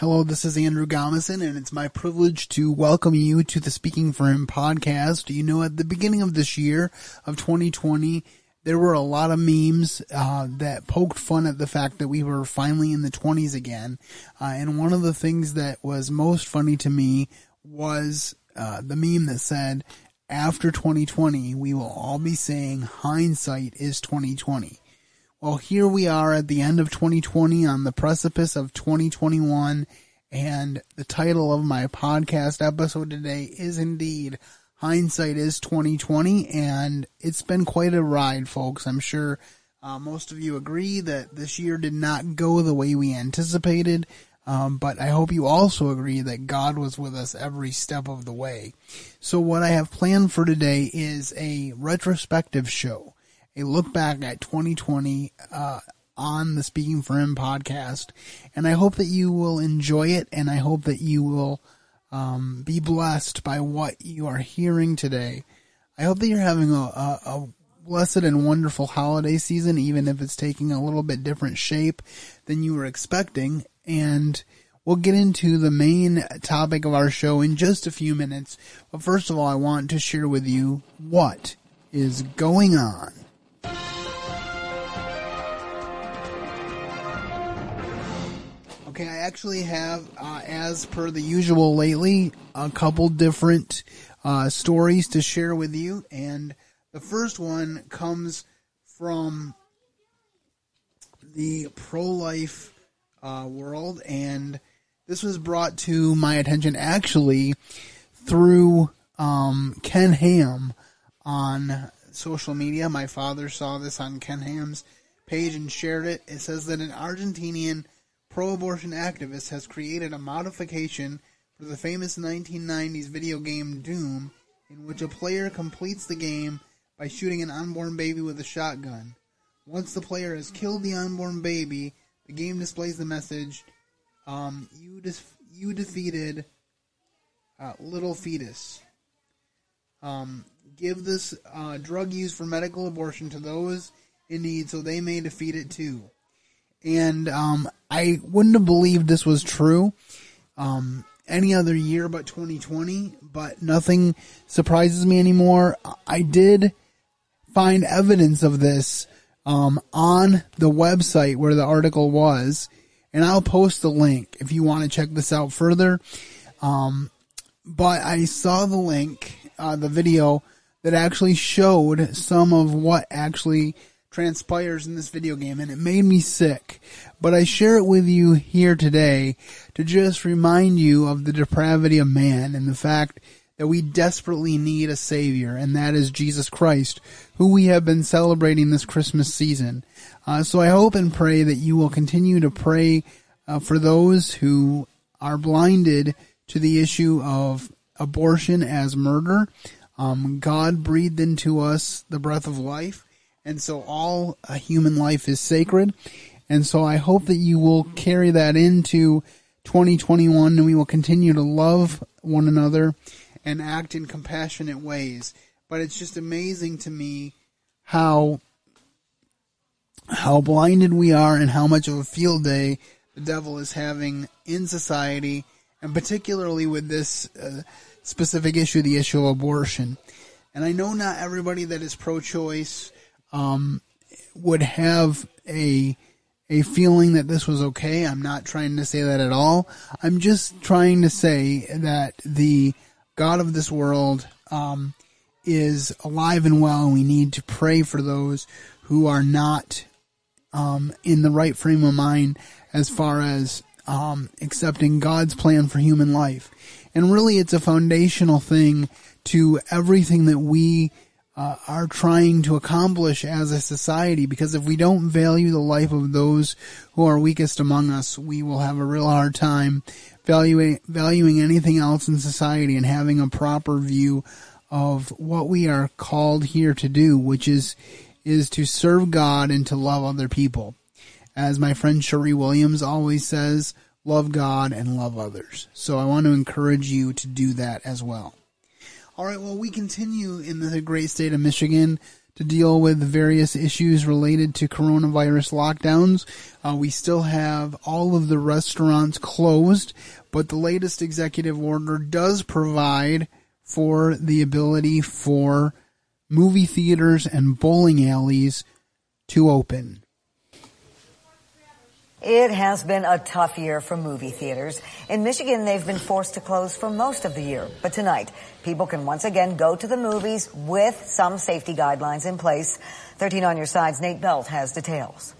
Hello, this is Andrew Gomison, and it's my privilege to welcome you to the Speaking for Him podcast. You know, at the beginning of this year of 2020, there were a lot of memes uh, that poked fun at the fact that we were finally in the 20s again. Uh, and one of the things that was most funny to me was uh, the meme that said, "After 2020, we will all be saying hindsight is 2020." Well, here we are at the end of 2020 on the precipice of 2021, and the title of my podcast episode today is indeed Hindsight is 2020, and it's been quite a ride, folks. I'm sure uh, most of you agree that this year did not go the way we anticipated, um, but I hope you also agree that God was with us every step of the way. So what I have planned for today is a retrospective show a look back at 2020 uh, on the Speaking for Him podcast. And I hope that you will enjoy it and I hope that you will um, be blessed by what you are hearing today. I hope that you're having a, a, a blessed and wonderful holiday season, even if it's taking a little bit different shape than you were expecting. And we'll get into the main topic of our show in just a few minutes. But first of all, I want to share with you what is going on Okay, I actually have, uh, as per the usual lately, a couple different uh, stories to share with you. And the first one comes from the pro life uh, world. And this was brought to my attention actually through um, Ken Ham on social media. My father saw this on Ken Ham's page and shared it. It says that an Argentinian pro abortion activist has created a modification for the famous 1990s video game Doom, in which a player completes the game by shooting an unborn baby with a shotgun. Once the player has killed the unborn baby, the game displays the message, um, you, def- you defeated uh, little fetus. Um, give this uh, drug used for medical abortion to those in need so they may defeat it too and um, I wouldn't have believed this was true um, any other year but 2020. But nothing surprises me anymore. I did find evidence of this um, on the website where the article was, and I'll post the link if you want to check this out further. Um, but I saw the link, uh, the video that actually showed some of what actually transpires in this video game and it made me sick. But I share it with you here today to just remind you of the depravity of man and the fact that we desperately need a savior and that is Jesus Christ who we have been celebrating this Christmas season. Uh, so I hope and pray that you will continue to pray uh, for those who are blinded to the issue of abortion as murder. Um, God breathed into us the breath of life and so all a human life is sacred. And so I hope that you will carry that into 2021 and we will continue to love one another and act in compassionate ways. But it's just amazing to me how how blinded we are and how much of a field day the devil is having in society and particularly with this uh, specific issue the issue of abortion. And I know not everybody that is pro-choice um, would have a a feeling that this was okay. I'm not trying to say that at all. I'm just trying to say that the God of this world um, is alive and well, and we need to pray for those who are not um, in the right frame of mind as far as um, accepting God's plan for human life. And really, it's a foundational thing to everything that we uh, are trying to accomplish as a society because if we don't value the life of those who are weakest among us, we will have a real hard time valuing, valuing anything else in society and having a proper view of what we are called here to do, which is, is to serve God and to love other people. As my friend Cherie Williams always says, love God and love others. So I want to encourage you to do that as well. All right, well, we continue in the great state of Michigan to deal with various issues related to coronavirus lockdowns. Uh, we still have all of the restaurants closed, but the latest executive order does provide for the ability for movie theaters and bowling alleys to open. It has been a tough year for movie theaters. In Michigan, they've been forced to close for most of the year. But tonight, people can once again go to the movies with some safety guidelines in place. 13 on your sides, Nate Belt has details.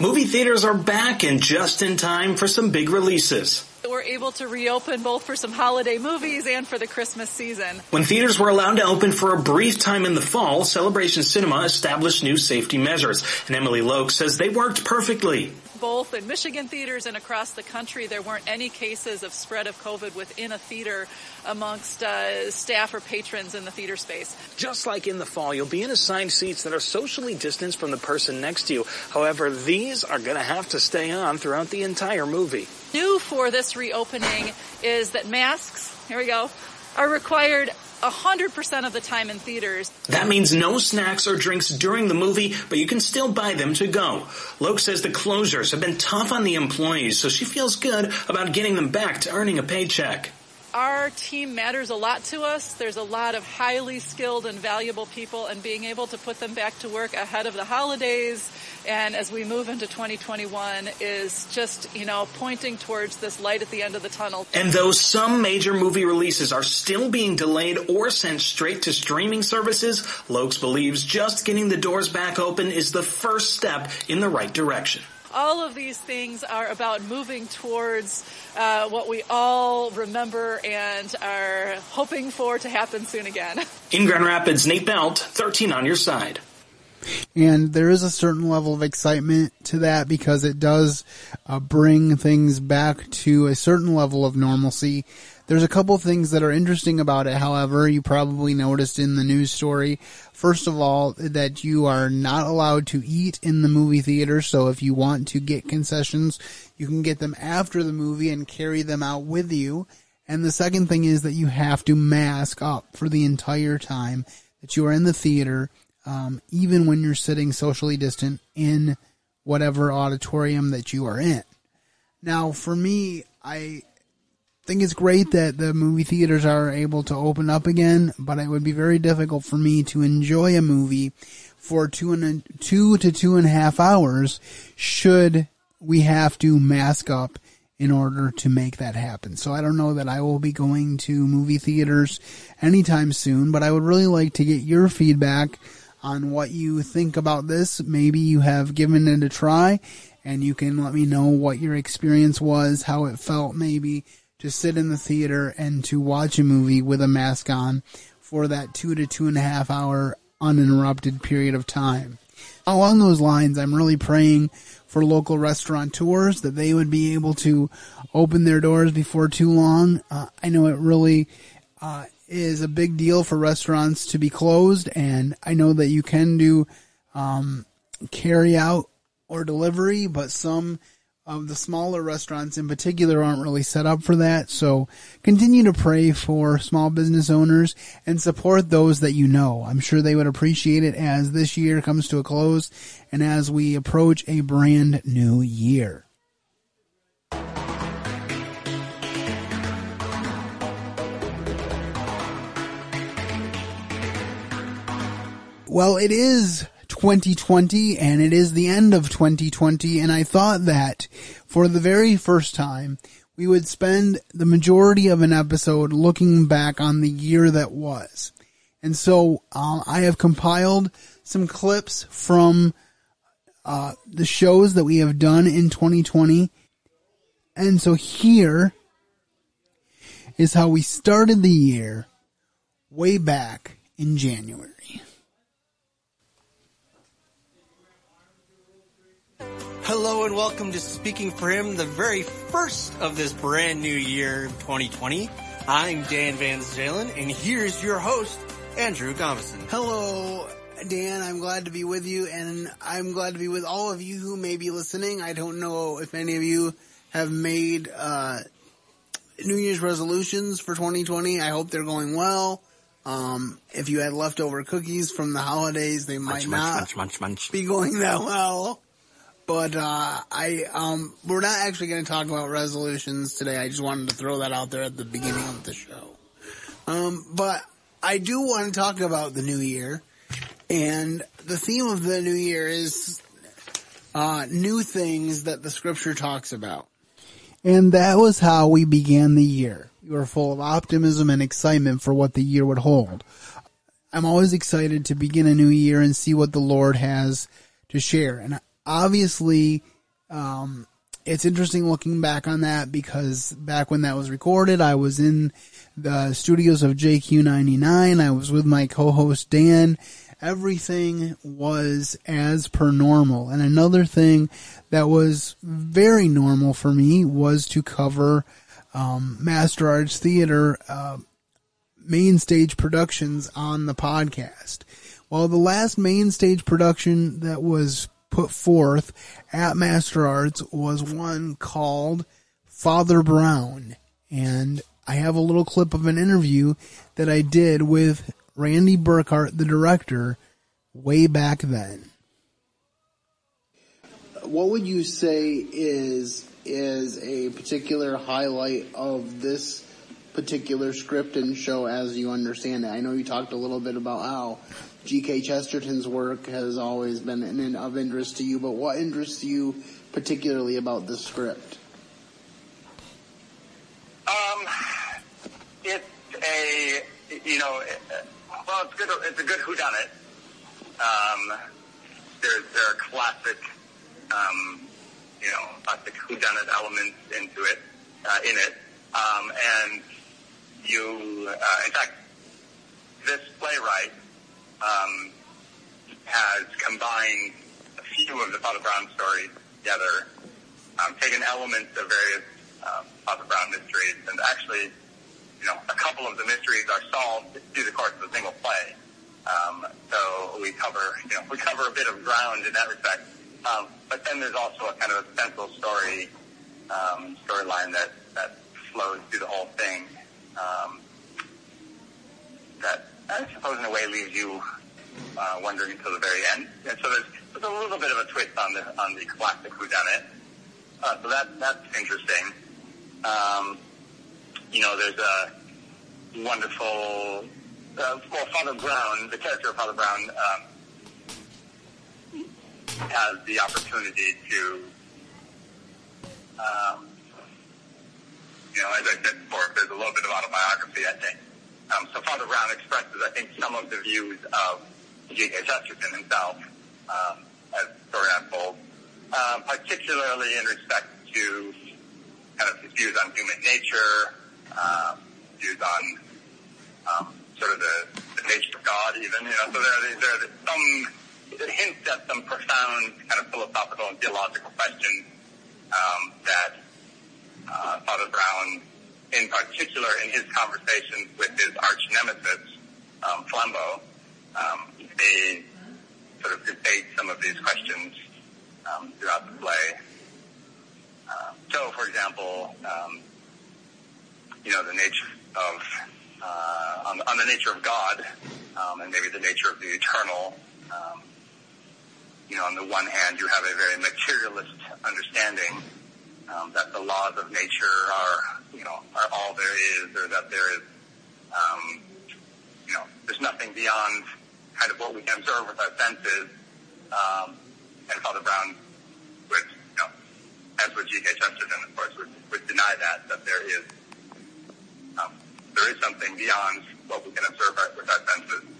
Movie theaters are back and just in time for some big releases. We're able to reopen both for some holiday movies and for the Christmas season. When theaters were allowed to open for a brief time in the fall, Celebration Cinema established new safety measures. And Emily Loeks says they worked perfectly both in Michigan theaters and across the country, there weren't any cases of spread of COVID within a theater amongst uh, staff or patrons in the theater space. Just like in the fall, you'll be in assigned seats that are socially distanced from the person next to you. However, these are going to have to stay on throughout the entire movie. New for this reopening is that masks, here we go, are required 100% of the time in theaters. That means no snacks or drinks during the movie, but you can still buy them to go. Loeks says the closures have been tough on the employees, so she feels good about getting them back to earning a paycheck our team matters a lot to us. There's a lot of highly skilled and valuable people and being able to put them back to work ahead of the holidays and as we move into 2021 is just, you know, pointing towards this light at the end of the tunnel. And though some major movie releases are still being delayed or sent straight to streaming services, Loeks believes just getting the doors back open is the first step in the right direction all of these things are about moving towards uh, what we all remember and are hoping for to happen soon again. In Grand Rapids, Nate Belt, 13 on your side. And there is a certain level of excitement to that because it does uh, bring things back to a certain level of normalcy. There's a couple things that are interesting about it, however, you probably noticed in the news story. First of all, that you are not allowed to eat in the movie theater, so if you want to get concessions, you can get them after the movie and carry them out with you. And the second thing is that you have to mask up for the entire time that you are in the theater, um, even when you're sitting socially distant in whatever auditorium that you are in. Now, for me, I think it's great that the movie theaters are able to open up again, but it would be very difficult for me to enjoy a movie for two and a, two to two and a half hours should we have to mask up in order to make that happen. So I don't know that I will be going to movie theaters anytime soon, but I would really like to get your feedback on what you think about this. Maybe you have given it a try and you can let me know what your experience was, how it felt maybe to sit in the theater and to watch a movie with a mask on for that two to two and a half hour uninterrupted period of time. Along those lines, I'm really praying for local restaurateurs that they would be able to open their doors before too long. Uh, I know it really uh, is a big deal for restaurants to be closed, and I know that you can do um, carry out or delivery, but some of the smaller restaurants in particular aren't really set up for that. So continue to pray for small business owners and support those that you know. I'm sure they would appreciate it as this year comes to a close and as we approach a brand new year. Well, it is 2020 and it is the end of 2020 and I thought that for the very first time we would spend the majority of an episode looking back on the year that was. And so uh, I have compiled some clips from uh, the shows that we have done in 2020. And so here is how we started the year way back in January. Hello and welcome to Speaking for Him, the very first of this brand new year, 2020. I'm Dan Van Zalen, and here's your host, Andrew Gomison. Hello, Dan. I'm glad to be with you, and I'm glad to be with all of you who may be listening. I don't know if any of you have made uh, New Year's resolutions for 2020. I hope they're going well. Um, if you had leftover cookies from the holidays, they might Munch, not munch, munch, munch, munch. be going that well. But uh, I um, we're not actually going to talk about resolutions today. I just wanted to throw that out there at the beginning of the show. Um, but I do want to talk about the new year, and the theme of the new year is uh, new things that the scripture talks about. And that was how we began the year. We were full of optimism and excitement for what the year would hold. I'm always excited to begin a new year and see what the Lord has to share. And obviously, um, it's interesting looking back on that because back when that was recorded, I was in the studios of JQ99. I was with my co-host Dan. Everything was as per normal. And another thing that was very normal for me was to cover um, Master Arts Theater uh, main stage productions on the podcast. Well, the last main stage production that was put forth at Master Arts was one called Father Brown. And I have a little clip of an interview that I did with Randy Burkhart, the director, way back then. What would you say is is a particular highlight of this particular script and show as you understand it? I know you talked a little bit about how G.K. Chesterton's work has always been an, of interest to you, but what interests you particularly about this script? Um, it's a you know, well, it's good. It's a good whodunit. Um, there there are classic, um, you know, classic whodunit elements into it, uh, in it, um, and you, uh, in fact, this playwright um, has combined a few of the Father Brown stories together, um, taken elements of various um, Father Brown mysteries, and actually, you know, a couple of the mysteries are solved through the course of a single play. Um, so we cover, you know, we cover a bit of ground in that respect. Um, but then there's also a kind of a central story, um, storyline that, that flows through the whole thing. Um, that I suppose in a way leaves you uh, wondering until the very end. And so there's, there's a little bit of a twist on the on the classic whodunit. Uh, so that that's interesting. Um, you know, there's a wonderful uh, well, Father Brown, the character of Father Brown, um, has the opportunity to, um, you know, as I said before, there's a little bit of autobiography, I think. Um, so Father Brown expresses, I think, some of the views of G.K. Chesterton himself um, as the unfolds, um, particularly in respect to kind of his views on human nature, um, views on um, sort of the, the nature of God, even. You know, so there, there are some hints at some profound kind of philosophical and theological questions um, that uh, Father Brown, in particular, in his conversations with his arch nemesis, um, Flambeau, um, they sort of debate some of these questions um, throughout the play. Uh, so, for example, um, you know, the nature of, uh, on, on the nature of God, um, and maybe the nature of the eternal. Um, you know, on the one hand, you have a very materialist understanding um, that the laws of nature are, you know, are all there is, or that there is, um, you know, there's nothing beyond kind of what we can observe with our senses. Um, and Father Brown would, you know, as would G.K. Chesterton, of course, would, would deny that, that there is, um, there is something beyond what we can observe with our senses.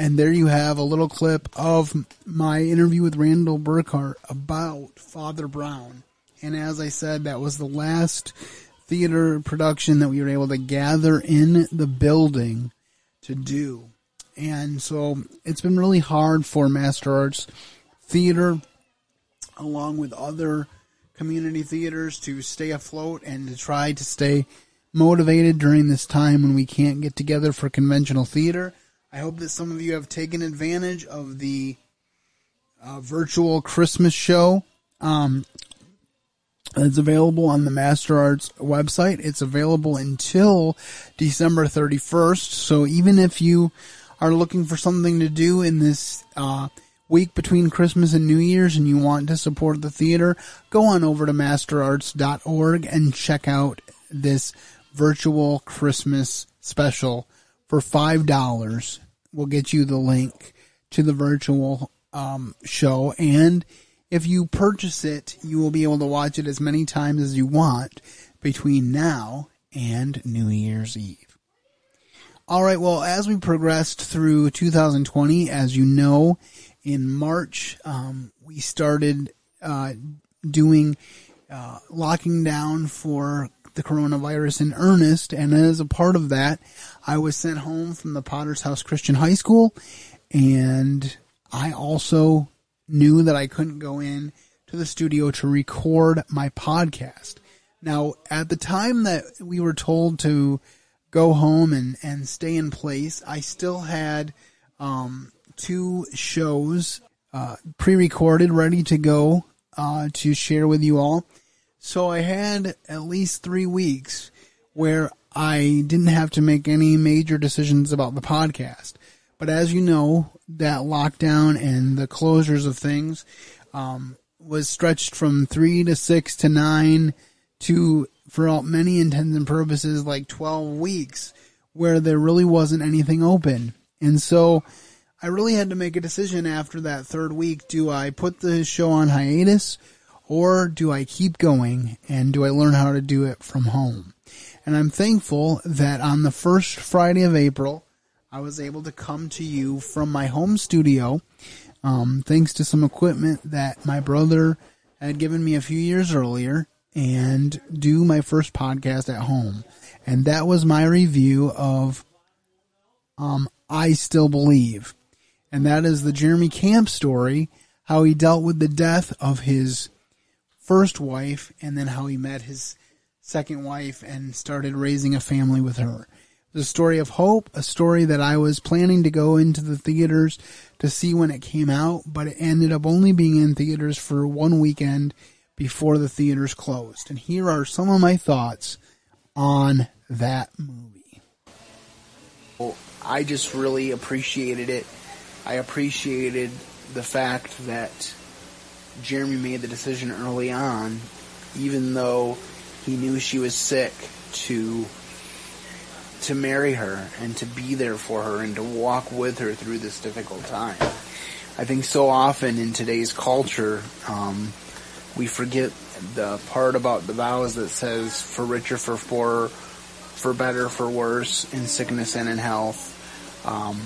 And there you have a little clip of my interview with Randall Burkhart about Father Brown. And as I said, that was the last theater production that we were able to gather in the building to do. And so it's been really hard for Master Arts Theater, along with other community theaters, to stay afloat and to try to stay motivated during this time when we can't get together for conventional theater. I hope that some of you have taken advantage of the uh, virtual Christmas show. Um, It's available on the Master Arts website. It's available until December 31st. So even if you are looking for something to do in this uh, week between Christmas and New Year's and you want to support the theater, go on over to masterarts.org and check out this virtual Christmas special for $5. We'll get you the link to the virtual um, show and if you purchase it, you will be able to watch it as many times as you want between now and New Year's Eve. All right, well, as we progressed through 2020, as you know, in March, um, we started uh, doing uh, locking down for the coronavirus in earnest, and as a part of that, I was sent home from the Potter's House Christian High School, and I also knew that I couldn't go in to the studio to record my podcast. Now, at the time that we were told to go home and, and stay in place, I still had um, two shows uh, pre-recorded, ready to go uh, to share with you all. So I had at least three weeks where I didn't have to make any major decisions about the podcast. But as you know, that lockdown and the closures of things um, was stretched from three to six to nine to, for all, many intents and purposes, like 12 weeks where there really wasn't anything open. And so I really had to make a decision after that third week. Do I put the show on hiatus or do I keep going and do I learn how to do it from home? And I'm thankful that on the first Friday of April, I was able to come to you from my home studio, um, thanks to some equipment that my brother had given me a few years earlier, and do my first podcast at home. And that was my review of um, I Still Believe. And that is the Jeremy Camp story, how he dealt with the death of his first wife, and then how he met his second wife and started raising a family with her a story of hope, a story that I was planning to go into the theaters to see when it came out, but it ended up only being in theaters for one weekend before the theaters closed. And here are some of my thoughts on that movie. Well, I just really appreciated it. I appreciated the fact that Jeremy made the decision early on, even though he knew she was sick, to to marry her and to be there for her and to walk with her through this difficult time. I think so often in today's culture, um, we forget the part about the vows that says for richer, for poorer, for better, for worse, in sickness and in health, um,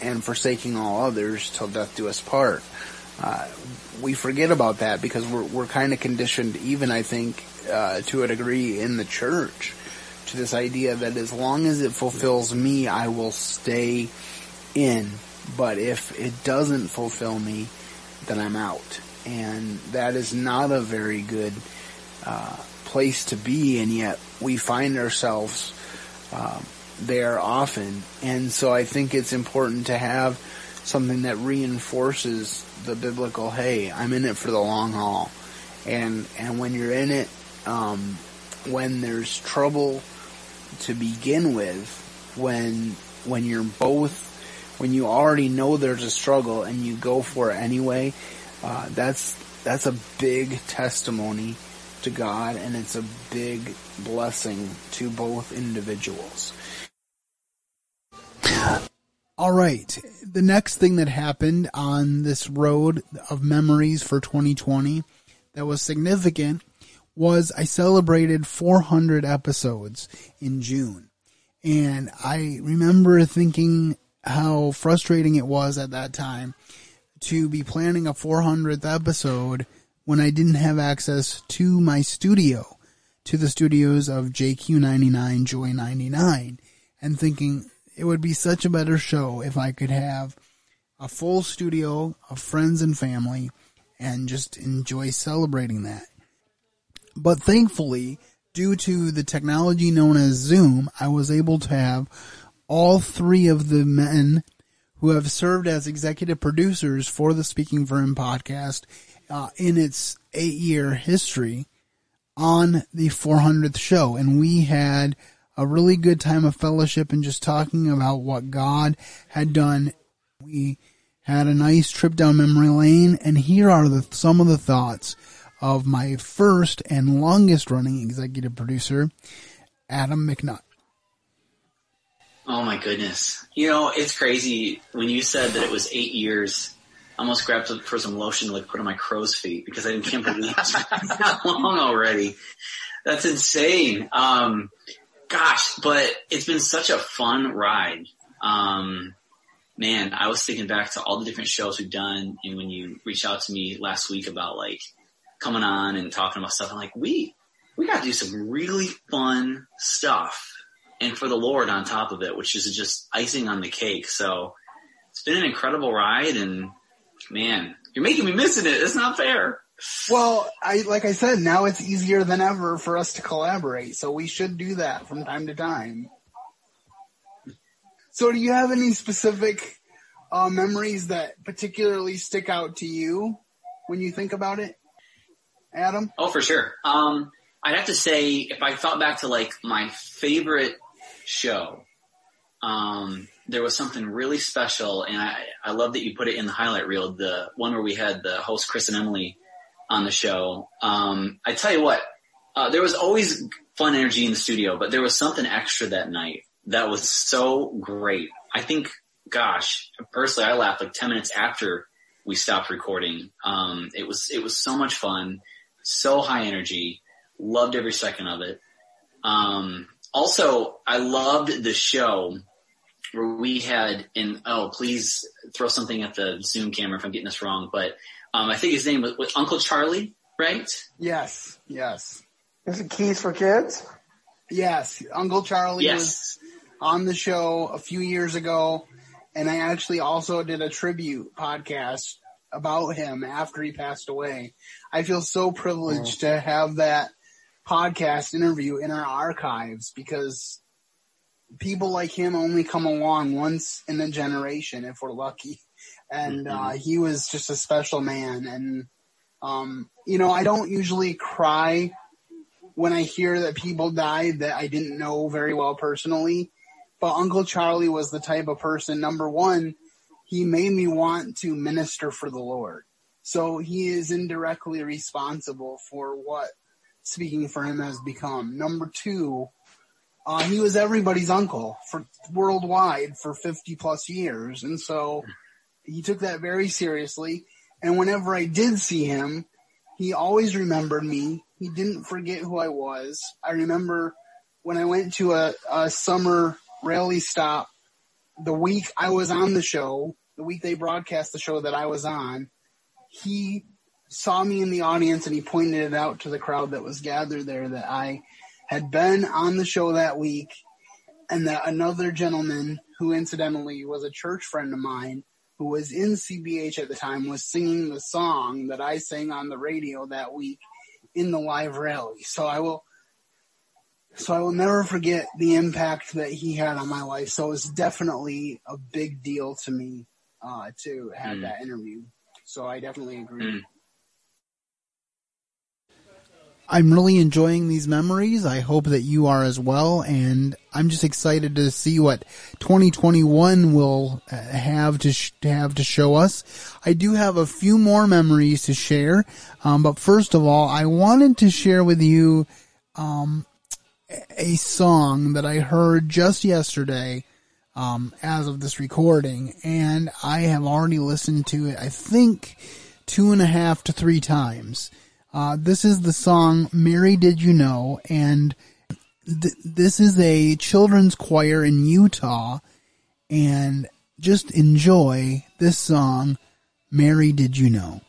and forsaking all others till death do us part. Uh, we forget about that because we're we're kind of conditioned, even I think, uh, to a degree in the church, to this idea that as long as it fulfills me, I will stay in. But if it doesn't fulfill me, then I'm out. And that is not a very good uh, place to be, and yet we find ourselves uh, there often. And so I think it's important to have something that reinforces the biblical, hey, I'm in it for the long haul. And, and when you're in it, um, when there's trouble, to begin with when when you're both when you already know there's a struggle and you go for it anyway uh, that's that's a big testimony to God and it's a big blessing to both individuals. All right. The next thing that happened on this road of memories for 2020 that was significant was I celebrated 400 episodes in June. And I remember thinking how frustrating it was at that time to be planning a 400th episode when I didn't have access to my studio, to the studios of JQ99, Joy 99, and thinking it would be such a better show if I could have a full studio of friends and family and just enjoy celebrating that. But thankfully, due to the technology known as Zoom, I was able to have all three of the men who have served as executive producers for the Speaking for Him podcast uh, in its eight year history on the 400th show. And we had a really good time of fellowship and just talking about what God had done. We had a nice trip down memory lane. And here are the, some of the thoughts of my first and longest running executive producer, Adam McNutt. Oh my goodness. You know, it's crazy. When you said that it was eight years, I almost grabbed for some lotion to like put on my crow's feet because I can't believe it's that long already. That's insane. Um, gosh, but it's been such a fun ride. Um, man, I was thinking back to all the different shows we've done and when you reached out to me last week about like coming on and talking about stuff, I'm like, we, we got to do some really fun stuff and for the Lord on top of it, which is just icing on the cake. So it's been an incredible ride and man, you're making me missing it. It's not fair. Well, I, like I said, now it's easier than ever for us to collaborate. So we should do that from time to time. So do you have any specific uh, memories that particularly stick out to you when you think about it, Adam? Oh, for sure. Um, I'd have to say if I thought back to like my favorite show, um, there was something really special, and I, I love that you put it in the highlight reel. The one where we had the host Chris and Emily on the show. Um, I tell you what, uh, there was always fun energy in the studio, but there was something extra that night that was so great. I think, gosh, personally, I laughed like ten minutes after we stopped recording. Um, it was it was so much fun, so high energy. Loved every second of it. Um, also, I loved the show where we had, and oh, please throw something at the Zoom camera if I'm getting this wrong, but um, I think his name was, was, Uncle Charlie, right? Yes, yes. Is it Keys for Kids? Yes, Uncle Charlie yes. was on the show a few years ago, and I actually also did a tribute podcast about him after he passed away. I feel so privileged oh. to have that podcast interview in our archives because people like him only come along once in a generation if we're lucky. And mm-hmm. uh, he was just a special man. And, um, you know, I don't usually cry when I hear that people died that I didn't know very well personally. But Uncle Charlie was the type of person, number one, he made me want to minister for the Lord. So he is indirectly responsible for what speaking for him has become. Number two, uh, he was everybody's uncle for worldwide for 50 plus years. And so he took that very seriously. And whenever I did see him, he always remembered me. He didn't forget who I was. I remember when I went to a, a summer rally stop the week I was on the show, the week they broadcast the show that I was on, he saw me in the audience and he pointed it out to the crowd that was gathered there that I had been on the show that week and that another gentleman who incidentally was a church friend of mine who was in CBH at the time was singing the song that I sang on the radio that week in the live rally. So I will so I will never forget the impact that he had on my life. So it was definitely a big deal to me uh, to have mm. that interview. So I definitely agree. Mm. I'm really enjoying these memories. I hope that you are as well. And I'm just excited to see what 2021 will uh, have to, sh- have to show us. I do have a few more memories to share. Um, but first of all, I wanted to share with you, um, a song that I heard just yesterday, um, as of this recording. And I have already listened to it, I think two and a half to three times. Uh, this is the song Mary Did You Know, and th- this is a children's choir in Utah, and just enjoy this song, Mary Did You Know.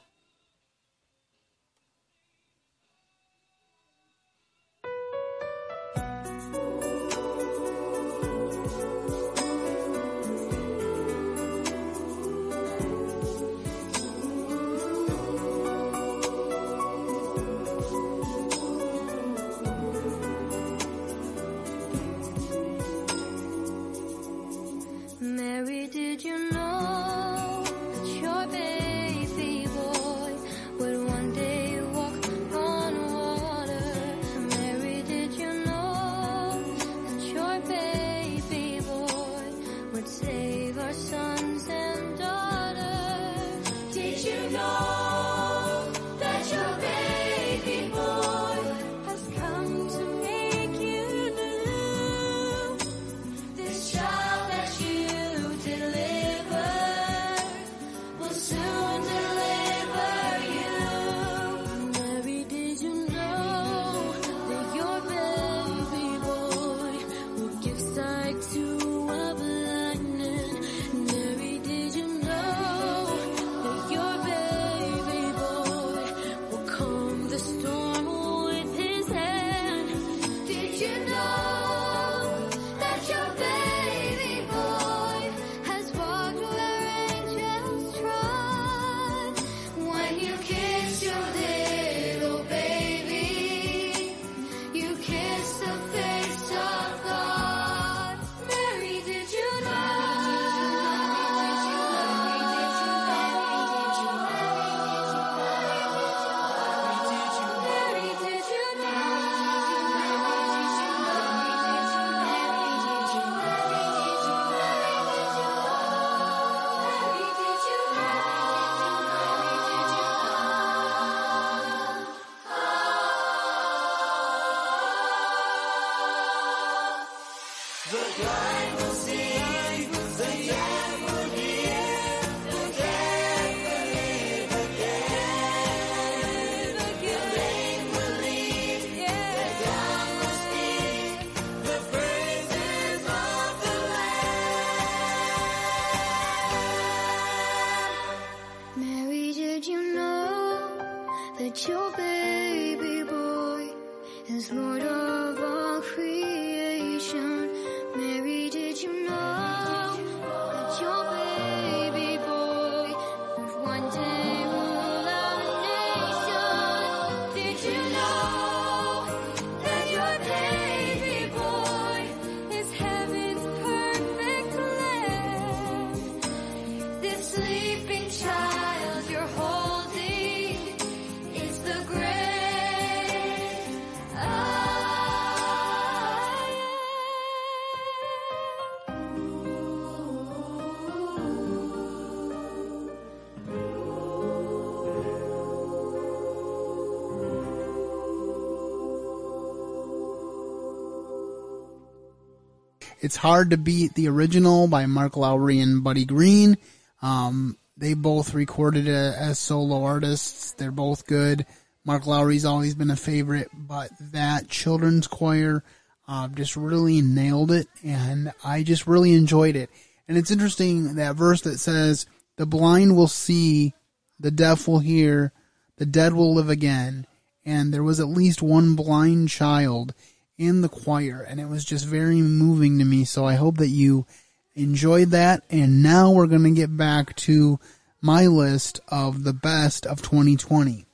It's hard to beat the original by Mark Lowry and Buddy Green. Um, they both recorded as solo artists. They're both good. Mark Lowry's always been a favorite, but that children's choir uh, just really nailed it, and I just really enjoyed it. And it's interesting that verse that says, "The blind will see, the deaf will hear, the dead will live again." And there was at least one blind child in the choir, and it was just very moving to me. So I hope that you enjoyed that. And now we're going to get back to my list of the best of 2020.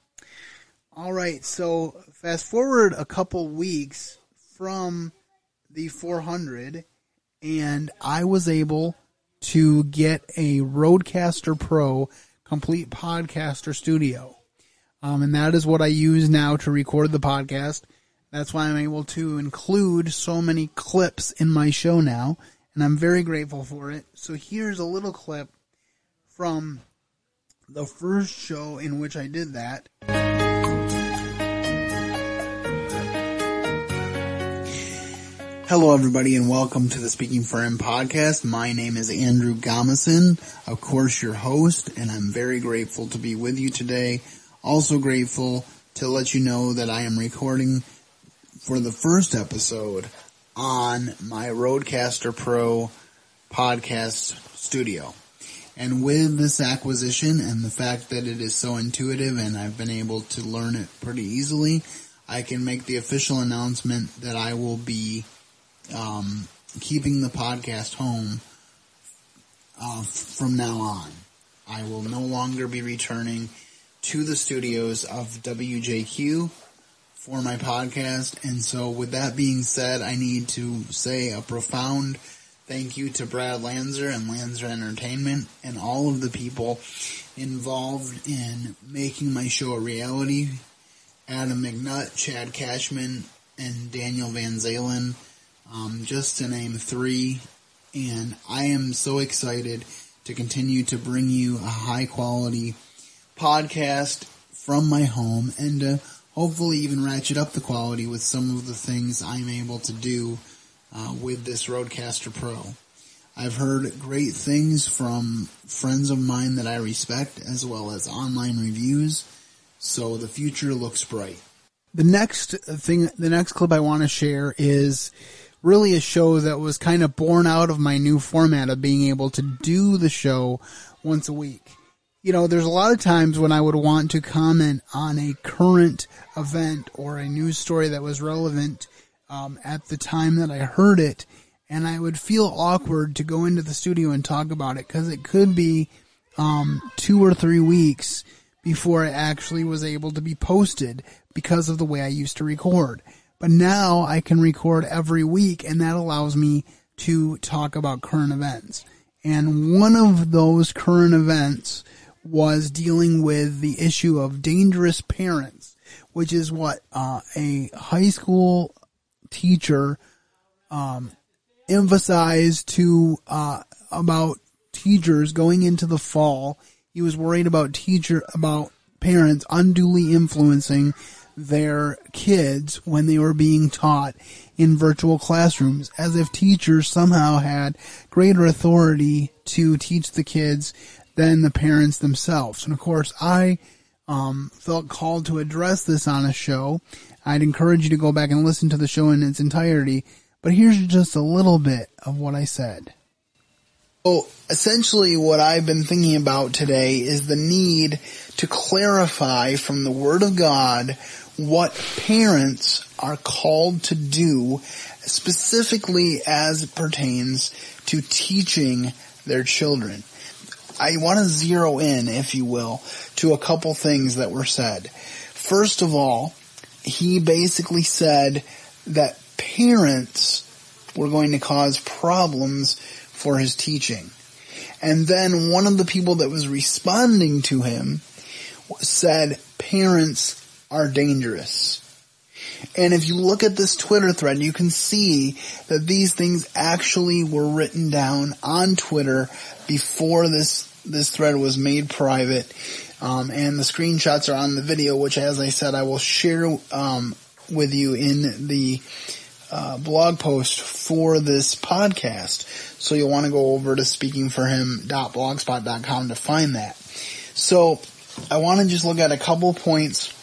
All right, so fast forward a couple weeks from the 400, and I was able to get a RODECaster Pro complete podcaster studio. Um, and that is what I use now to record the podcast. That's why I'm able to include so many clips in my show now, and I'm very grateful for it. So here's a little clip from the first show in which I did that. Hello, everybody, and welcome to the Speaking for Him podcast. My name is Andrew Gomison, of course, your host, and I'm very grateful to be with you today. Also grateful to let you know that I am recording for the first episode on my RODECaster Pro podcast studio. And with this acquisition and the fact that it is so intuitive and I've been able to learn it pretty easily, I can make the official announcement that I will be um, keeping the podcast home uh, from now on. I will no longer be returning to the studios of WJQ for my podcast. And so with that being said, I need to say a profound thank you to Brad Lanzer and Lanzer Entertainment and all of the people involved in making my show a reality. Adam McNutt, Chad Cashman, and Daniel Van Zalen, um, just to name three. And I am so excited to continue to bring you a high quality podcast from my home and to hopefully even ratchet up the quality with some of the things I'm able to do uh, with this RODECaster Pro. I've heard great things from friends of mine that I respect as well as online reviews, so the future looks bright. The next thing, the next clip I want to share is really a show that was kind of born out of my new format of being able to do the show once a week. You know, there's a lot of times when I would want to comment on a current event or a news story that was relevant um, at the time that I heard it, and I would feel awkward to go into the studio and talk about it because it could be um, two or three weeks before it actually was able to be posted because of the way I used to record. But now I can record every week, and that allows me to talk about current events. And one of those current events was dealing with the issue of dangerous parents, which is what uh, a high school teacher um, emphasized to uh, about teachers going into the fall. He was worried about teacher about parents unduly influencing their kids when they were being taught in virtual classrooms, as if teachers somehow had greater authority to teach the kids than the parents themselves. And of course, I um, felt called to address this on a show. I'd encourage you to go back and listen to the show in its entirety, but here's just a little bit of what I said. So essentially what I've been thinking about today is the need to clarify from the Word of God what parents are called to do specifically as it pertains to teaching their children. I want to zero in, if you will, to a couple things that were said. First of all, he basically said that parents were going to cause problems for his teaching. And then one of the people that was responding to him said parents are dangerous. And if you look at this Twitter thread, you can see that these things actually were written down on Twitter before this, this thread was made private. Um, and the screenshots are on the video, which as I said, I will share, um, with you in the, uh, blog post for this podcast. So you'll want to go over to speakingforhim.blogspot.com to find that. So I want to just look at a couple points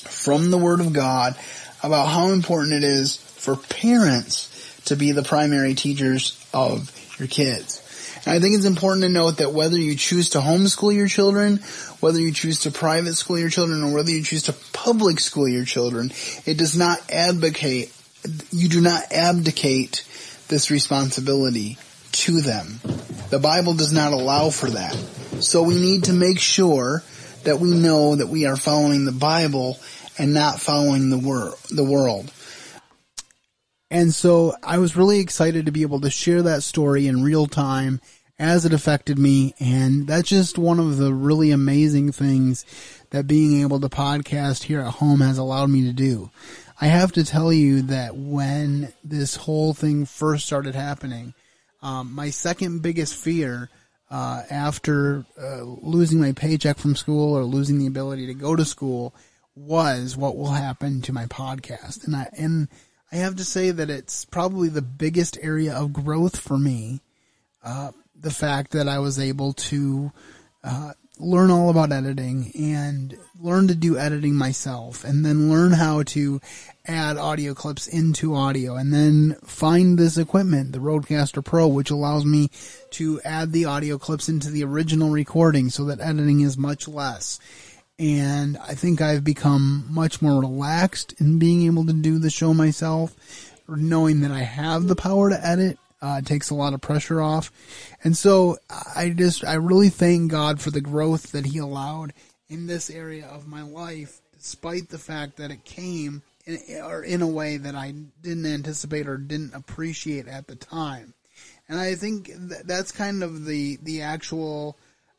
from the Word of God about how important it is for parents to be the primary teachers of your kids. And I think it's important to note that whether you choose to homeschool your children, whether you choose to private school your children, or whether you choose to public school your children, it does not advocate, you do not abdicate this responsibility to them. The Bible does not allow for that. So we need to make sure that we know that we are following the Bible and not following the wor- the world. And so I was really excited to be able to share that story in real time as it affected me. And that's just one of the really amazing things that being able to podcast here at home has allowed me to do. I have to tell you that when this whole thing first started happening, um, my second biggest fear uh, after uh, losing my paycheck from school or losing the ability to go to school was what will happen to my podcast. And I and I have to say that it's probably the biggest area of growth for me. Uh, the fact that I was able to uh, learn all about editing and learn to do editing myself and then learn how to add audio clips into audio and then find this equipment, the Rodecaster Pro, which allows me to add the audio clips into the original recording so that editing is much less. And I think I've become much more relaxed in being able to do the show myself, knowing that I have the power to edit uh, takes a lot of pressure off. And so I just, I really thank God for the growth that He allowed in this area of my life, despite the fact that it came in, or in a way that I didn't anticipate or didn't appreciate at the time. And I think that's kind of the, the actual,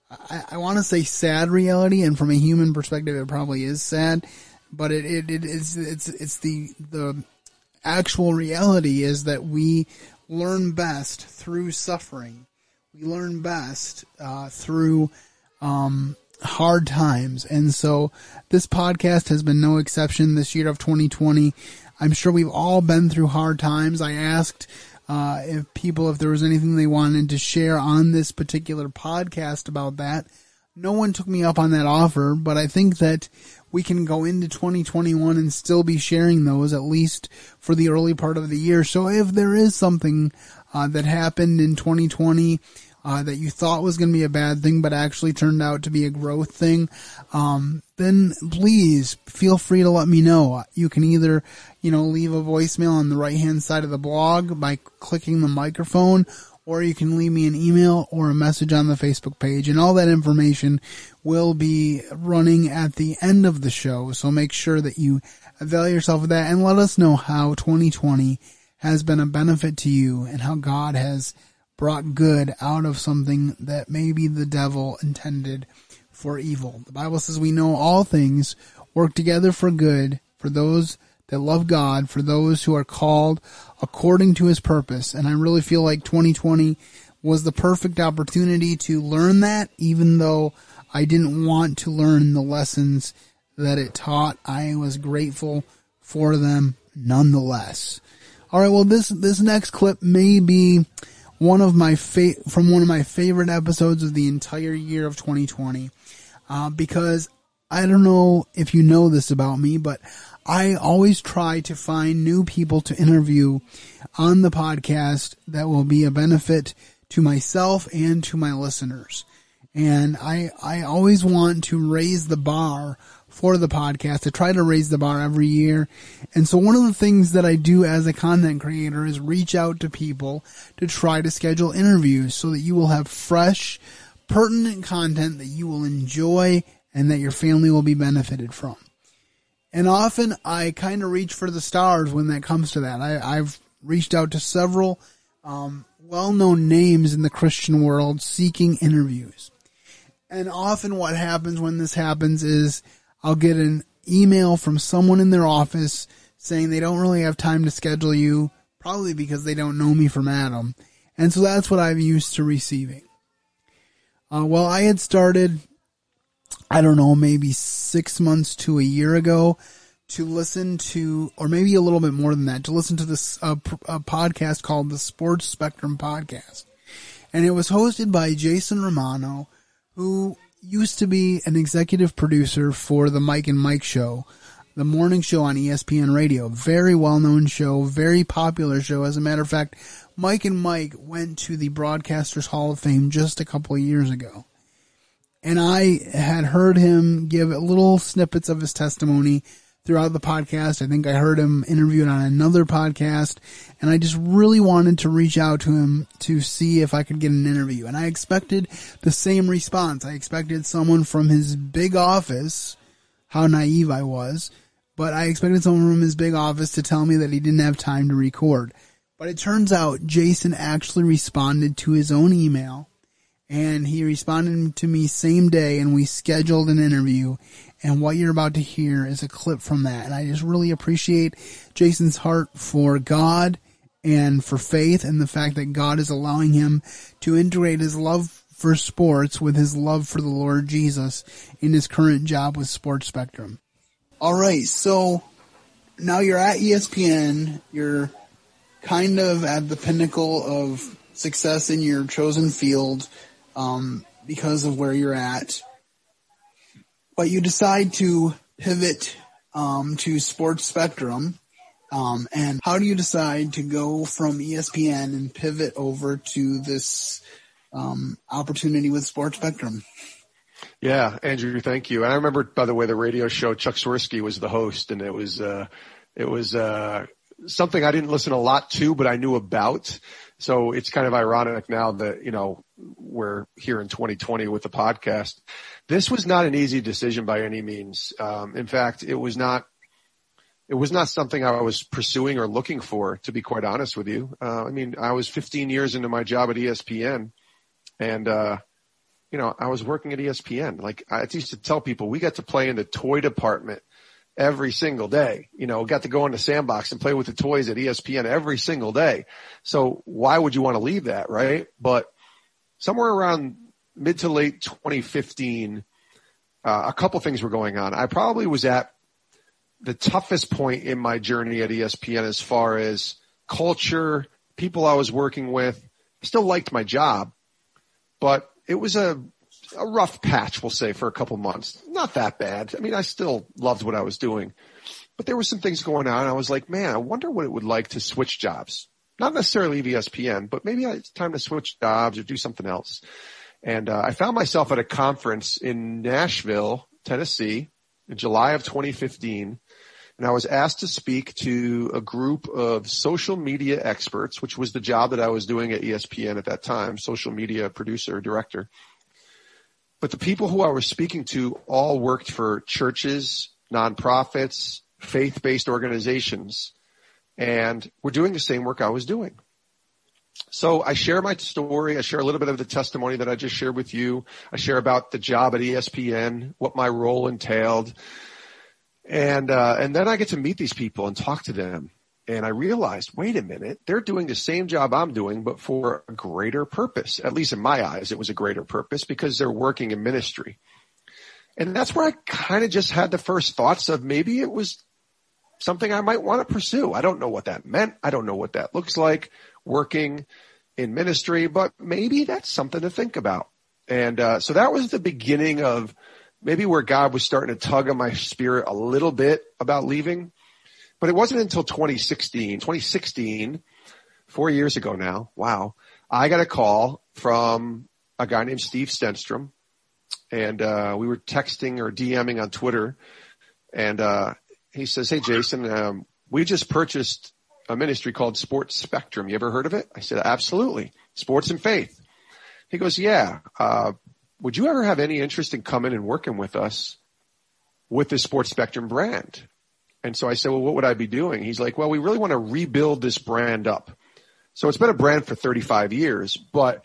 I, I want to say sad reality, and from a human perspective, it probably is sad, but it, it, it is, it's, it's the, the actual reality is that we learn best through suffering. We learn best uh, through um, hard times. And so this podcast has been no exception this year of 2020. I'm sure we've all been through hard times. I asked uh, if people, if there was anything they wanted to share on this particular podcast about that. No one took me up on that offer, but I think that we can go into 2021 and still be sharing those at least for the early part of the year. So if there is something uh, that happened in 2020 uh, that you thought was going to be a bad thing, but actually turned out to be a growth thing, um, then please feel free to let me know. You can either, you know, leave a voicemail on the right hand side of the blog by clicking the microphone, or you can leave me an email or a message on the Facebook page, and all that information will be running at the end of the show. So make sure that you avail yourself of that and let us know how 2020 has been a benefit to you and how God has brought good out of something that maybe the devil intended for evil. The Bible says we know all things work together for good for those that love God, for those who are called according to his purpose. And I really feel like 2020 was the perfect opportunity to learn that, even though I didn't want to learn the lessons that it taught. I was grateful for them nonetheless. All right, well this this next clip may be one of my fa- from one of my favorite episodes of the entire year of 2020 uh, because I don't know if you know this about me, but I always try to find new people to interview on the podcast that will be a benefit to myself and to my listeners. And I, I always want to raise the bar for the podcast. I try to raise the bar every year. And so one of the things that I do as a content creator is reach out to people to try to schedule interviews so that you will have fresh, pertinent content that you will enjoy and that your family will be benefited from. And often I kind of reach for the stars when that comes to that. I, have reached out to several um, well-known names in the Christian world seeking interviews. And often what happens when this happens is I'll get an email from someone in their office saying they don't really have time to schedule you, probably because they don't know me from Adam. And so that's what I'm used to receiving. Uh, well, I had started, I don't know, maybe six months to a year ago to listen to, or maybe a little bit more than that, to listen to this uh, a podcast called the Sports Spectrum Podcast. And it was hosted by Jason Romano, who used to be an executive producer for the Mike and Mike show, the morning show on ESPN radio. Very well known show, very popular show. As a matter of fact, Mike and Mike went to the Broadcasters Hall of Fame just a couple of years ago. And I had heard him give little snippets of his testimony throughout the podcast. I think I heard him interviewed on another podcast and I just really wanted to reach out to him to see if I could get an interview. And I expected the same response. I expected someone from his big office, how naive I was, but I expected someone from his big office to tell me that he didn't have time to record. But it turns out Jason actually responded to his own email and he responded to me same day and we scheduled an interview and what you're about to hear is a clip from that. And I just really appreciate Jason's heart for God and for faith and the fact that God is allowing him to integrate his love for sports with his love for the Lord Jesus in his current job with Sports Spectrum. All right. So now you're at ESPN. You're kind of at the pinnacle of success in your chosen field um, because of where you're at but you decide to pivot um, to Sports Spectrum. Um, and how do you decide to go from ESPN and pivot over to this um, opportunity with Sports Spectrum? Yeah, Andrew, thank you. And I remember, by the way, the radio show Chuck Swirsky was the host, and it was uh, it was uh, something I didn't listen a lot to, but I knew about. So it's kind of ironic now that you know we're here in 2020 with the podcast. This was not an easy decision by any means. Um, in fact, it was not. It was not something I was pursuing or looking for, to be quite honest with you. Uh, I mean, I was 15 years into my job at ESPN, and uh, you know, I was working at ESPN. Like I used to tell people, we got to play in the toy department every single day. You know, got to go in the sandbox and play with the toys at ESPN every single day. So why would you want to leave that, right? But somewhere around mid to late 2015, uh, a couple things were going on. I probably was at the toughest point in my journey at ESPN as far as culture, people I was working with. I still liked my job, but it was a a rough patch, we'll say, for a couple months. Not that bad. I mean, I still loved what I was doing, but there were some things going on. I was like, man, I wonder what it would like to switch jobs. Not necessarily ESPN, but maybe it's time to switch jobs or do something else. And uh, I found myself at a conference in Nashville, Tennessee, in July of 2015. And I was asked to speak to a group of social media experts, which was the job that I was doing at ESPN at that time, social media producer, director. But the people who I was speaking to all worked for churches, nonprofits, faith-based organizations, and were doing the same work I was doing. So I share my story. I share a little bit of the testimony that I just shared with you. I share about the job at ESPN, what my role entailed. And, uh, and then I get to meet these people and talk to them and I realized, wait a minute, they're doing the same job I'm doing, but for a greater purpose. At least in my eyes, it was a greater purpose because they're working in ministry. And that's where I kind of just had the first thoughts of maybe it was something I might want to pursue. I don't know what that meant. I don't know what that looks like working in ministry, but maybe that's something to think about. And uh, so that was the beginning of maybe where God was starting to tug on my spirit a little bit about leaving. But it wasn't until 2016, 2016, four years ago now. Wow. I got a call from a guy named Steve Stenstrom and, uh, we were texting or DMing on Twitter and, uh, he says, Hey, Jason, um, we just purchased a ministry called Sports Spectrum. You ever heard of it? I said, absolutely. Sports and faith. He goes, yeah. Uh, would you ever have any interest in coming and working with us with the Sports Spectrum brand? And so I said, well, what would I be doing? He's like, well, we really want to rebuild this brand up. So it's been a brand for 35 years, but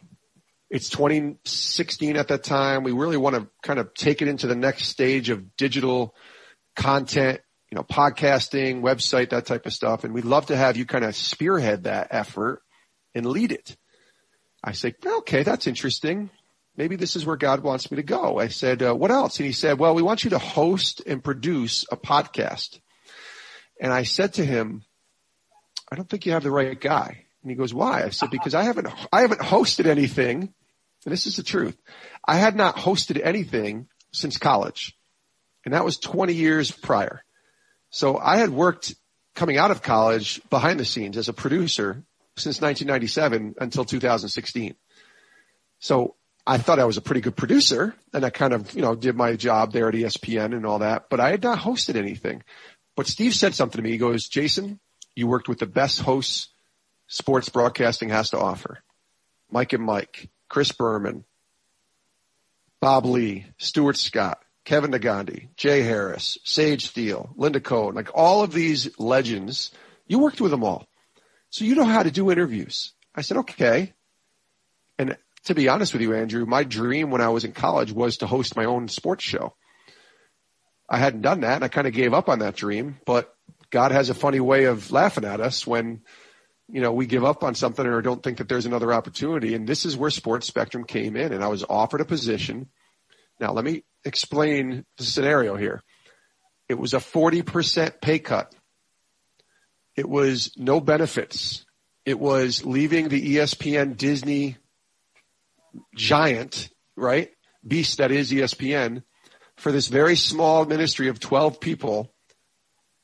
it's 2016 at that time. We really want to kind of take it into the next stage of digital content, you know, podcasting, website, that type of stuff. And we'd love to have you kind of spearhead that effort and lead it. I said, okay, that's interesting. Maybe this is where God wants me to go. I said, uh, what else? And he said, well, we want you to host and produce a podcast. And I said to him, I don't think you have the right guy. And he goes, why? I said, because I haven't, I haven't hosted anything. And this is the truth. I had not hosted anything since college. And that was 20 years prior. So I had worked coming out of college behind the scenes as a producer since 1997 until 2016. So I thought I was a pretty good producer and I kind of, you know, did my job there at ESPN and all that, but I had not hosted anything. But Steve said something to me. He goes, Jason, you worked with the best hosts sports broadcasting has to offer. Mike and Mike, Chris Berman, Bob Ley, Stuart Scott, Kevin Negandhi, Jay Harris, Sage Steele, Linda Cohn, like all of these legends, you worked with them all. So you know how to do interviews. I said, okay. And to be honest with you, Andrew, my dream when I was in college was to host my own sports show. I hadn't done that and I kind of gave up on that dream, but God has a funny way of laughing at us when, you know, we give up on something or don't think that there's another opportunity. And this is where Sports Spectrum came in and I was offered a position. Now let me explain the scenario here. It was a 40% pay cut it was no benefits. It was leaving the ESPN Disney giant, right? Beast that is ESPN for this very small ministry of 12 people,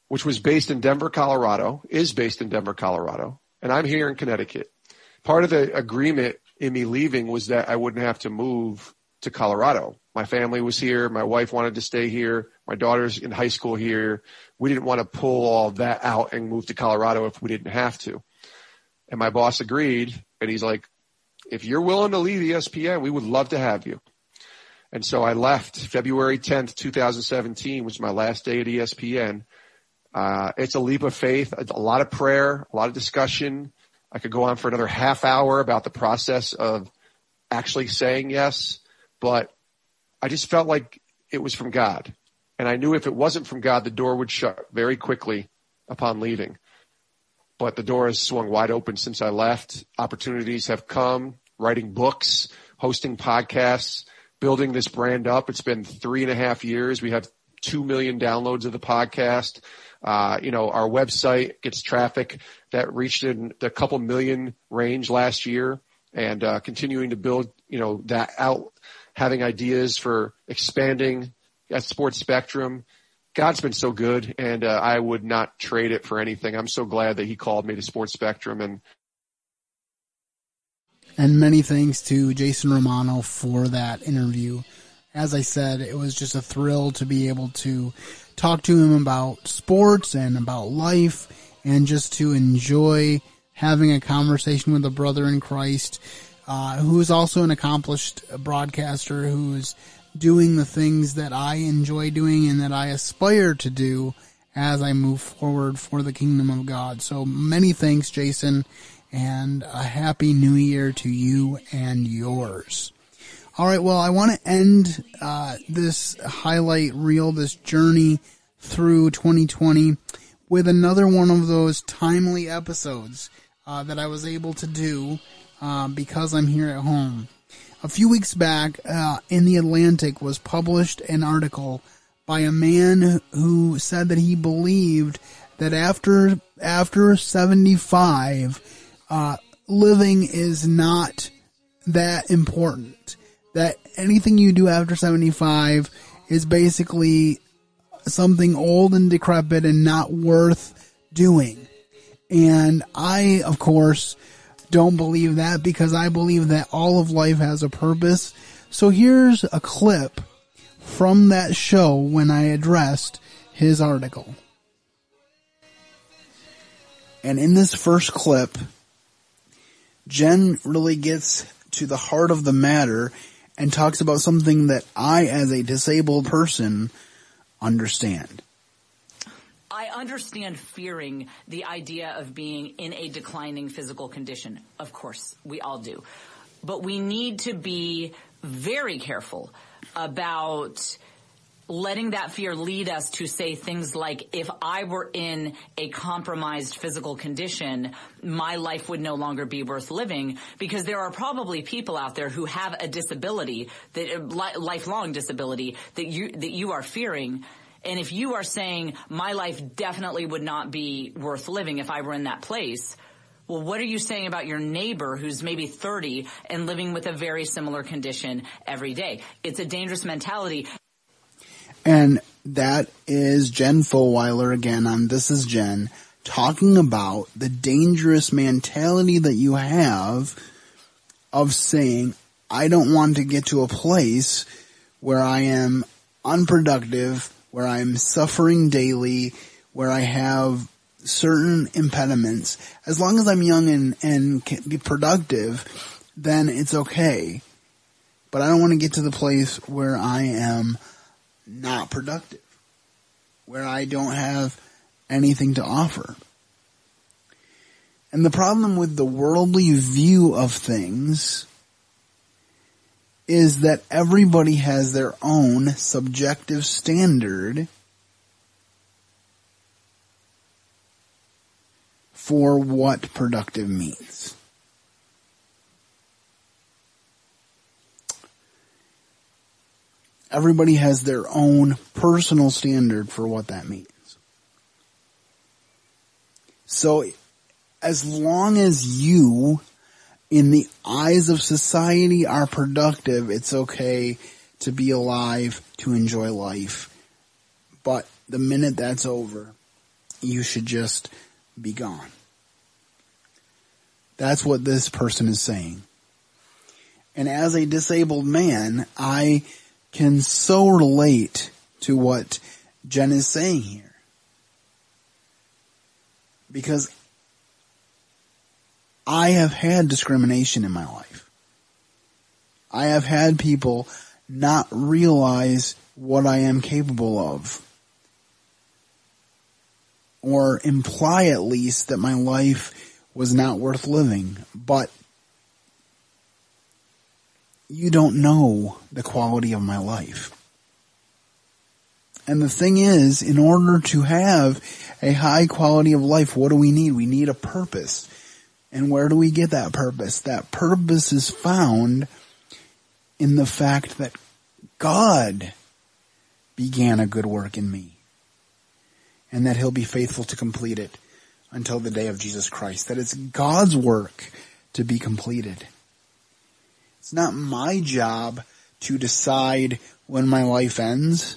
which was based in Denver, Colorado, is based in Denver, Colorado. And I'm here in Connecticut. Part of the agreement in me leaving was that I wouldn't have to move to Colorado. My family was here. My wife wanted to stay here. My daughter's in high school here. We didn't want to pull all that out and move to Colorado if we didn't have to. And my boss agreed. And he's like, if you're willing to leave ESPN, we would love to have you. And so I left February 10th, 2017, which was my last day at ESPN. Uh, it's a leap of faith, a lot of prayer, a lot of discussion. I could go on for another half hour about the process of actually saying yes, but I just felt like it was from God. And I knew if it wasn't from God, the door would shut very quickly upon leaving. But the door has swung wide open since I left. Opportunities have come, writing books, hosting podcasts, building this brand up. It's been three and a half years. We have two million downloads of the podcast. Uh, you know, our website gets traffic that reached in the couple million range last year and, uh, continuing to build, you know, that out, having ideas for expanding at Sports Spectrum. God's been so good, and uh, I would not trade it for anything. I'm so glad that He called me to Sports Spectrum, and and many thanks to Jason Romano for that interview. As I said, it was just a thrill to be able to talk to him about sports and about life, and just to enjoy having a conversation with a brother in Christ uh, who is also an accomplished broadcaster who's doing the things that I enjoy doing and that I aspire to do as I move forward for the kingdom of God. So many thanks, Jason, and a happy new year to you and yours. All right, well, I want to end uh, this highlight reel, this journey through 2020, with another one of those timely episodes uh, that I was able to do uh, because I'm here at home. A few weeks back, uh, in the Atlantic was published an article by a man who said that he believed that after after 75, uh, living is not that important. That anything you do after 75 is basically something old and decrepit and not worth doing. And I, of course, don't believe that because I believe that all of life has a purpose. So here's a clip from that show when I addressed his article. And in this first clip, Jen really gets to the heart of the matter and talks about something that I, as a disabled person, understand. I understand fearing the idea of being in a declining physical condition. Of course, we all do. But we need to be very careful about letting that fear lead us to say things like, if I were in a compromised physical condition, my life would no longer be worth living because there are probably people out there who have a disability that, lifelong disability that you, that you are fearing. And if you are saying my life definitely would not be worth living if I were in that place, well, what are you saying about your neighbor who's maybe 30 and living with a very similar condition every day? It's a dangerous mentality. And that is Jen Fulwiler again on This Is Jen talking about the dangerous mentality that you have of saying, I don't want to get to a place where I am unproductive, where I'm suffering daily, where I have certain impediments. As long as I'm young and, and can be productive, then it's okay. But I don't want to get to the place where I am not productive, where I don't have anything to offer. And the problem with the worldly view of things is that everybody has their own subjective standard for what productive means. Everybody has their own personal standard for what that means. So, as long as you, in the eyes of society, are productive, it's okay to be alive, to enjoy life. But the minute that's over, you should just be gone. That's what this person is saying. And as a disabled man, I can so relate to what Jen is saying here. Because I have had discrimination in my life. I have had people not realize what I am capable of. Or imply at least that my life was not worth living. But you don't know the quality of my life. And the thing is, in order to have a high quality of life, what do we need? We need a purpose. And where do we get that purpose? That purpose is found in the fact that God began a good work in me. And that he'll be faithful to complete it until the day of Jesus Christ. That it's God's work to be completed. It's not my job to decide when my life ends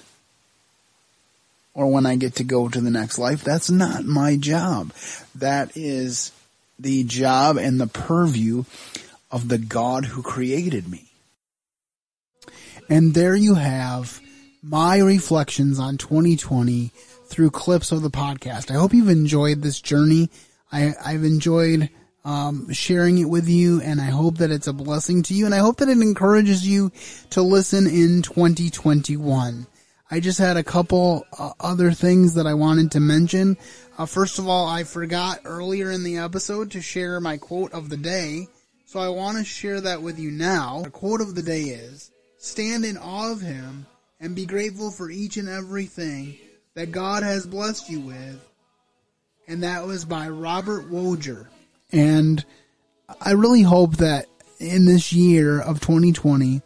or when I get to go to the next life. That's not my job. That is the job and the purview of the God who created me. And there you have my reflections on 2020 through clips of the podcast. I hope you've enjoyed this journey. I, have enjoyed um, sharing it with you, and I hope that it's a blessing to you, and I hope that it encourages you to listen in 2021. I just had a couple uh, other things that I wanted to mention. Uh, first of all, I forgot earlier in the episode to share my quote of the day, so I want to share that with you now. The quote of the day is, Stand in awe of Him and be grateful for each and everything that God has blessed you with. And that was by Robert Woger. And I really hope that in this year of 2020,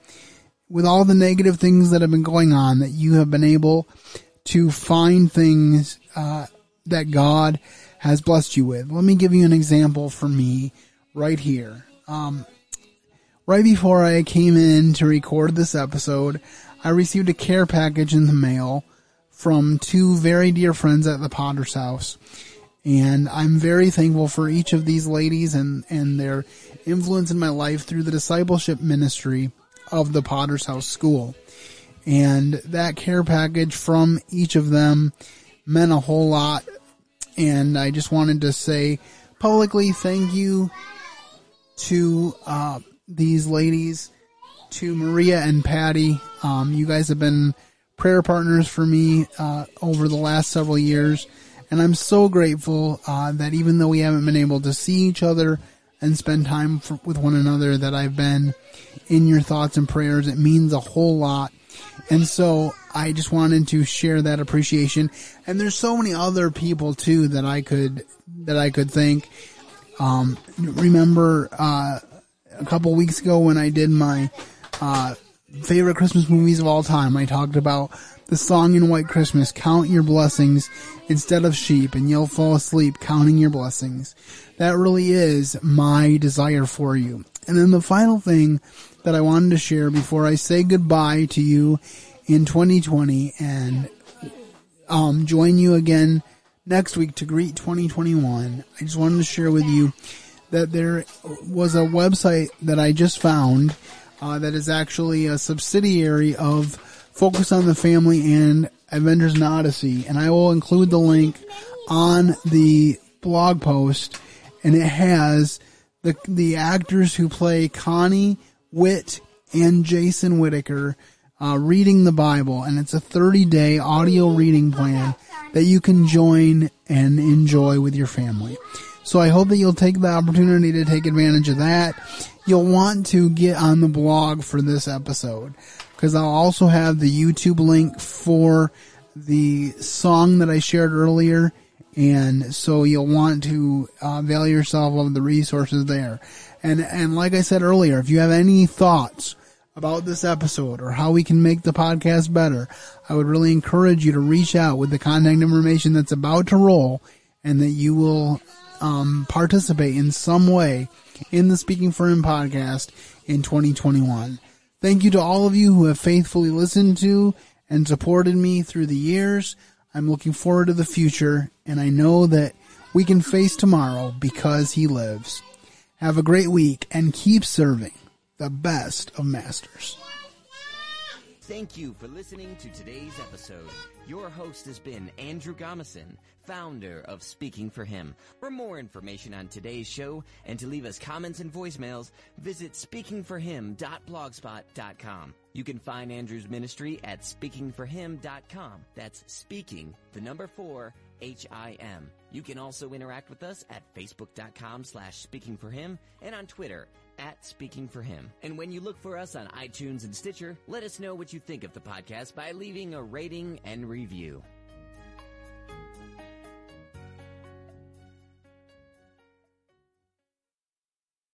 with all the negative things that have been going on, that you have been able to find things uh, that God has blessed you with. Let me give you an example for me right here. Um, right before I came in to record this episode, I received a care package in the mail from two very dear friends at the Potter's House. And I'm very thankful for each of these ladies and, and their influence in my life through the discipleship ministry of the Potter's House School. And that care package from each of them meant a whole lot. And I just wanted to say publicly thank you to uh, these ladies, to Maria and Patty. Um, you guys have been prayer partners for me uh, over the last several years. And I'm so grateful uh, that even though we haven't been able to see each other and spend time for, with one another, that I've been in your thoughts and prayers. It means a whole lot. And so I just wanted to share that appreciation. And there's so many other people too that I could, that I could thank. Um, remember, uh, a couple weeks ago when I did my, uh, favorite Christmas movies of all time, I talked about the song in White Christmas, count your blessings instead of sheep and you'll fall asleep counting your blessings. That really is my desire for you. And then the final thing that I wanted to share before I say goodbye to you in 2020 and um, join you again next week to greet 2021. I just wanted to share with you that there was a website that I just found uh, that is actually a subsidiary of Focus on the Family and Adventures in Odyssey, and I will include the link on the blog post, and it has the the actors who play Connie, Whit and Jason Whitaker uh, reading the Bible, and it's a 30 day audio reading plan that you can join and enjoy with your family. So I hope that you'll take the opportunity to take advantage of that. You'll want to get on the blog for this episode because I'll also have the YouTube link for the song that I shared earlier. And so you'll want to uh, avail yourself of the resources there. And, and like I said earlier, if you have any thoughts about this episode or how we can make the podcast better, I would really encourage you to reach out with the contact information that's about to roll and that you will um, participate in some way in the Speaking for Him podcast in 2021. Thank you to all of you who have faithfully listened to and supported me through the years. I'm looking forward to the future, and I know that we can face tomorrow because He lives. Have a great week and keep serving the best of masters. Thank you for listening to today's episode. Your host has been Andrew Gomison, founder of Speaking for Him. For more information on today's show and to leave us comments and voicemails, visit speakingforhim.blogspot.com. You can find Andrew's ministry at speakingforhim.com. That's speaking, the number four, H-I-M. You can also interact with us at facebook.com slash speaking for him and on Twitter at Speaking for Him. And when you look for us on iTunes and Stitcher, let us know what you think of the podcast by leaving a rating and review.